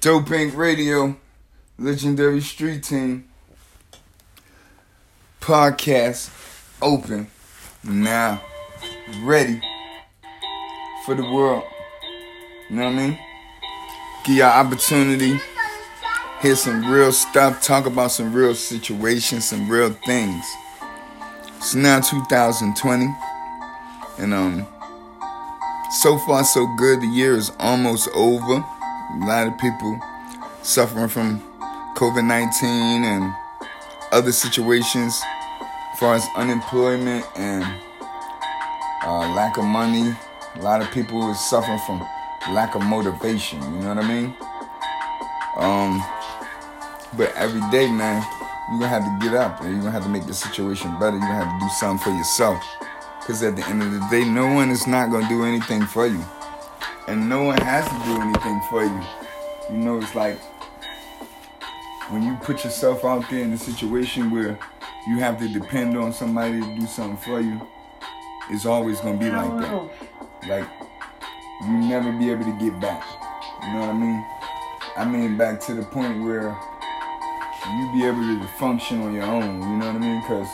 Dope Ink Radio, Legendary Street Team, podcast open now, ready for the world. You know what I mean? Give y'all opportunity, hear some real stuff, talk about some real situations, some real things. It's now 2020, and um, so far so good. The year is almost over. A lot of people suffering from COVID 19 and other situations as far as unemployment and uh, lack of money. A lot of people are suffering from lack of motivation, you know what I mean? Um, but every day, man, you're gonna have to get up and you're gonna have to make the situation better. You're gonna have to do something for yourself. Because at the end of the day, no one is not gonna do anything for you and no one has to do anything for you. You know, it's like when you put yourself out there in a situation where you have to depend on somebody to do something for you, it's always gonna be like that. Like you never be able to get back. You know what I mean? I mean back to the point where you be able to function on your own. You know what I mean? Because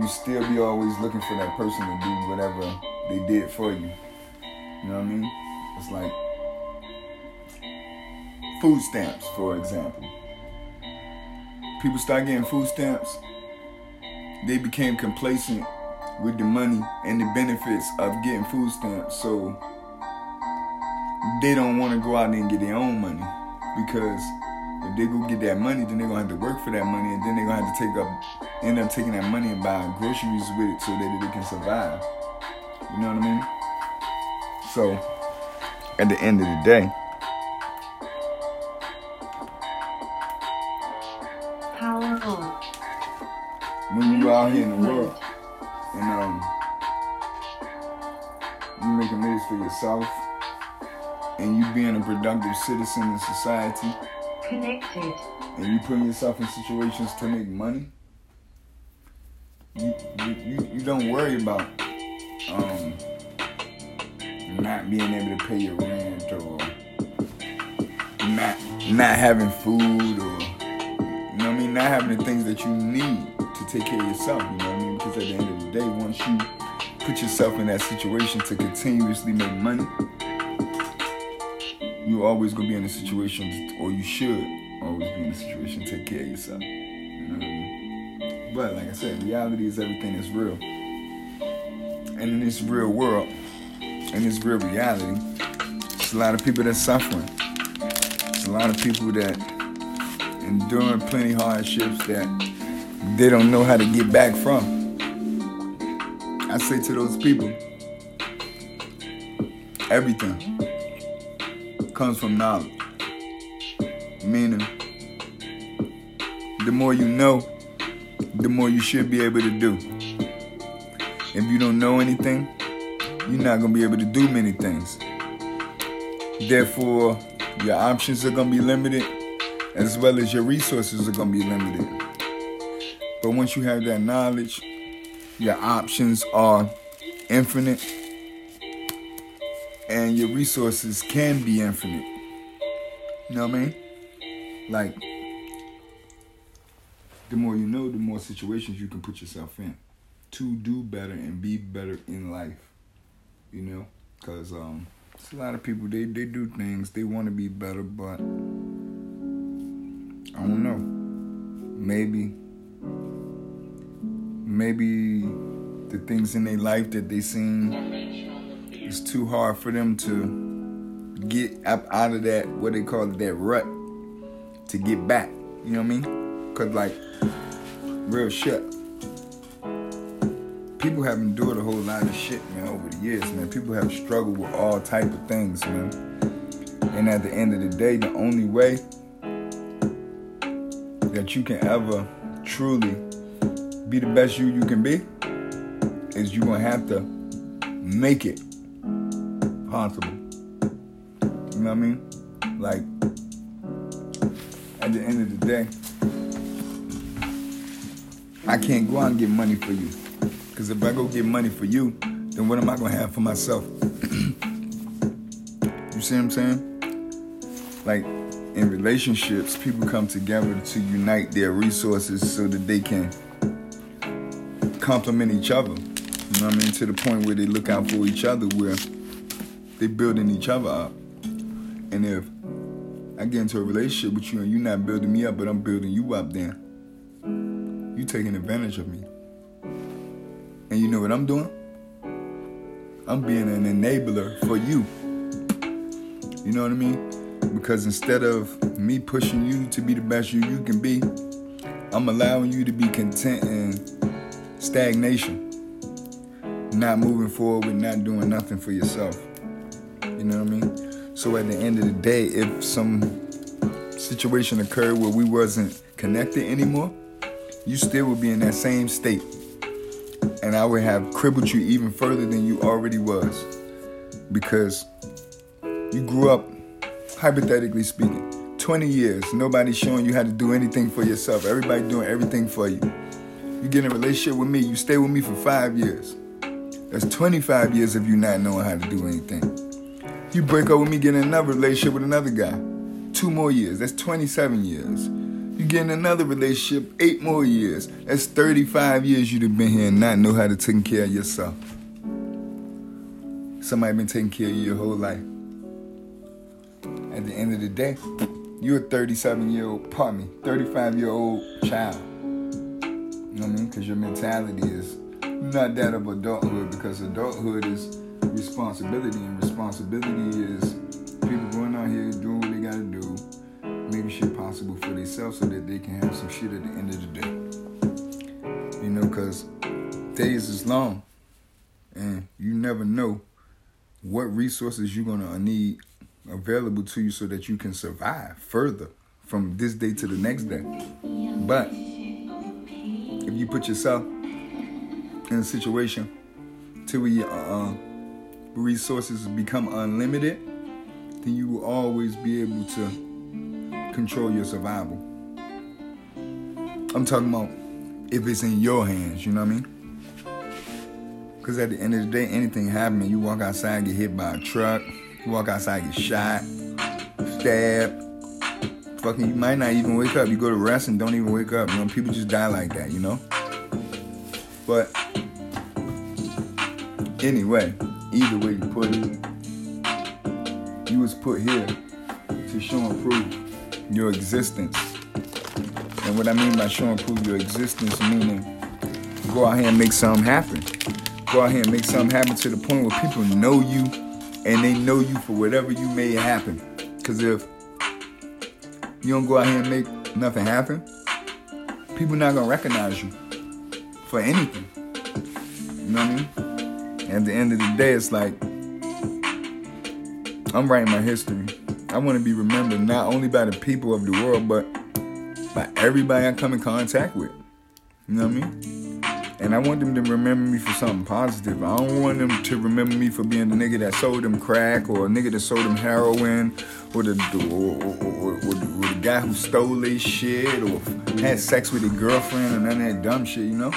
you still be always looking for that person to do whatever they did for you. You know what I mean? It's like food stamps, for example. People start getting food stamps, they became complacent with the money and the benefits of getting food stamps. So they don't want to go out and get their own money because if they go get that money, then they're gonna have to work for that money, and then they're gonna have to take up, end up taking that money and buying groceries with it so that they can survive. You know what I mean? So, at the end of the day, when you out here in the world and um, you making moves for yourself and you being a productive citizen in society, Connected. and you putting yourself in situations to make money, you you, you, you don't worry about um, not being able to pay your rent or not not having food or you know what I mean, not having the things that you need to take care of yourself, you know what I mean? Because at the end of the day, once you put yourself in that situation to continuously make money, you're always gonna be in a situation, or you should always be in a situation to take care of yourself. You know what I mean? But like I said, reality is everything that's real. And in this real world, in it's real reality, there's a lot of people that's suffering. There's a lot of people that enduring plenty hardships that they don't know how to get back from. I say to those people, everything comes from knowledge. Meaning, the more you know, the more you should be able to do. If you don't know anything, you're not going to be able to do many things. Therefore, your options are going to be limited as well as your resources are going to be limited. But once you have that knowledge, your options are infinite and your resources can be infinite. You know what I mean? Like, the more you know, the more situations you can put yourself in to do better and be better in life. You know? Because um, it's a lot of people, they, they do things, they want to be better, but I don't know. Maybe, maybe the things in their life that they seen it's too hard for them to get up out of that what they call that rut to get back. You know what I mean? Cause like real shit. People have endured a whole lot of shit, man, over the years, man. People have struggled with all type of things, man. And at the end of the day, the only way that you can ever truly be the best you you can be is you're gonna have to make it possible. You know what I mean? Like, at the end of the day, I can't go out and get money for you. Because if I go get money for you, then what am I going to have for myself? you see what I'm saying? like in relationships, people come together to unite their resources so that they can complement each other. You know what I mean? To the point where they look out for each other, where they building each other up. And if I get into a relationship with you and you're not building me up, but I'm building you up, then you taking advantage of me. You know what I'm doing? I'm being an enabler for you. You know what I mean? Because instead of me pushing you to be the best you you can be, I'm allowing you to be content in stagnation. Not moving forward, not doing nothing for yourself. You know what I mean? So at the end of the day, if some situation occurred where we wasn't connected anymore, you still would be in that same state. And I would have crippled you even further than you already was. Because you grew up hypothetically speaking, 20 years, nobody showing you how to do anything for yourself. Everybody doing everything for you. You get in a relationship with me, you stay with me for five years. That's 25 years of you not knowing how to do anything. You break up with me, get in another relationship with another guy. Two more years, that's 27 years. You get in another relationship, eight more years. That's 35 years you'd have been here and not know how to take care of yourself. Somebody been taking care of you your whole life at the end of the day, you're a 37 year old, pardon me, 35 year old child. You know what I mean? Because your mentality is not that of adulthood, because adulthood is responsibility, and responsibility is people going out here doing what they gotta do, possible for themselves so that they can have some shit at the end of the day. You know, because days is long, and you never know what resources you're gonna need available to you so that you can survive further from this day to the next day. But if you put yourself in a situation to where your uh, resources become unlimited, then you will always be able to control your survival. I'm talking about if it's in your hands, you know what I mean? Because at the end of the day, anything happening, you walk outside, get hit by a truck, you walk outside, get shot, stabbed. Fucking, you might not even wake up. You go to rest and don't even wake up. You know, people just die like that, you know? But anyway, either way you put it, you was put here to show and prove your existence. And what I mean by show and prove your existence, meaning go out here and make something happen. Go out here and make something happen to the point where people know you and they know you for whatever you made happen. Because if you don't go out here and make nothing happen, people not gonna recognize you for anything. You know what I mean? at the end of the day, it's like I'm writing my history. I want to be remembered not only by the people of the world, but by everybody I come in contact with. You know what I mean? And I want them to remember me for something positive. I don't want them to remember me for being the nigga that sold them crack or a nigga that sold them heroin or the, or, or, or, or the guy who stole their shit or had sex with a girlfriend and none of that dumb shit, you know?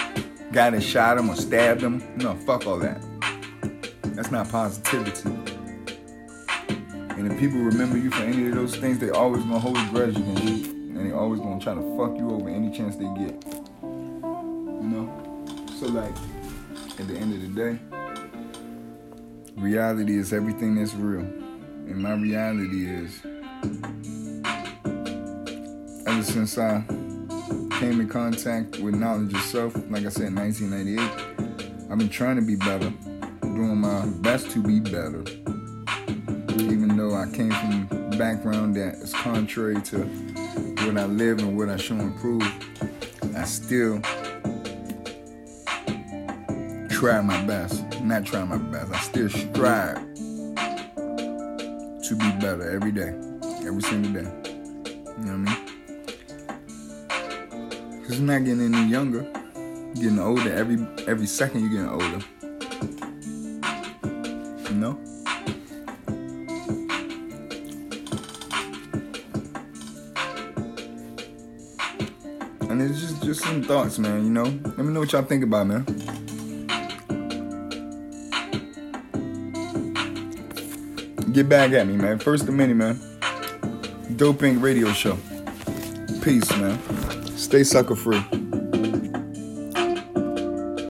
Guy that shot him or stabbed him. No, fuck all that. That's not positivity. And if people remember you for any of those things, they always gonna hold a grudge against you. And they always gonna try to fuck you over any chance they get. You know? So like, at the end of the day, reality is everything that's real. And my reality is, ever since I came in contact with knowledge of self, like I said, in 1998, I've been trying to be better, doing my best to be better. Though I came from a background that is contrary to what I live and what I show and prove, I still try my best. Not try my best. I still strive to be better every day, every single day. You know what I mean? Cause I'm not getting any younger. getting older. Every every second you're getting older. And it's just just some thoughts, man, you know? Let me know what y'all think about, man. Get back at me, man. First of many, man. Dope Ink Radio Show. Peace, man. Stay sucker free.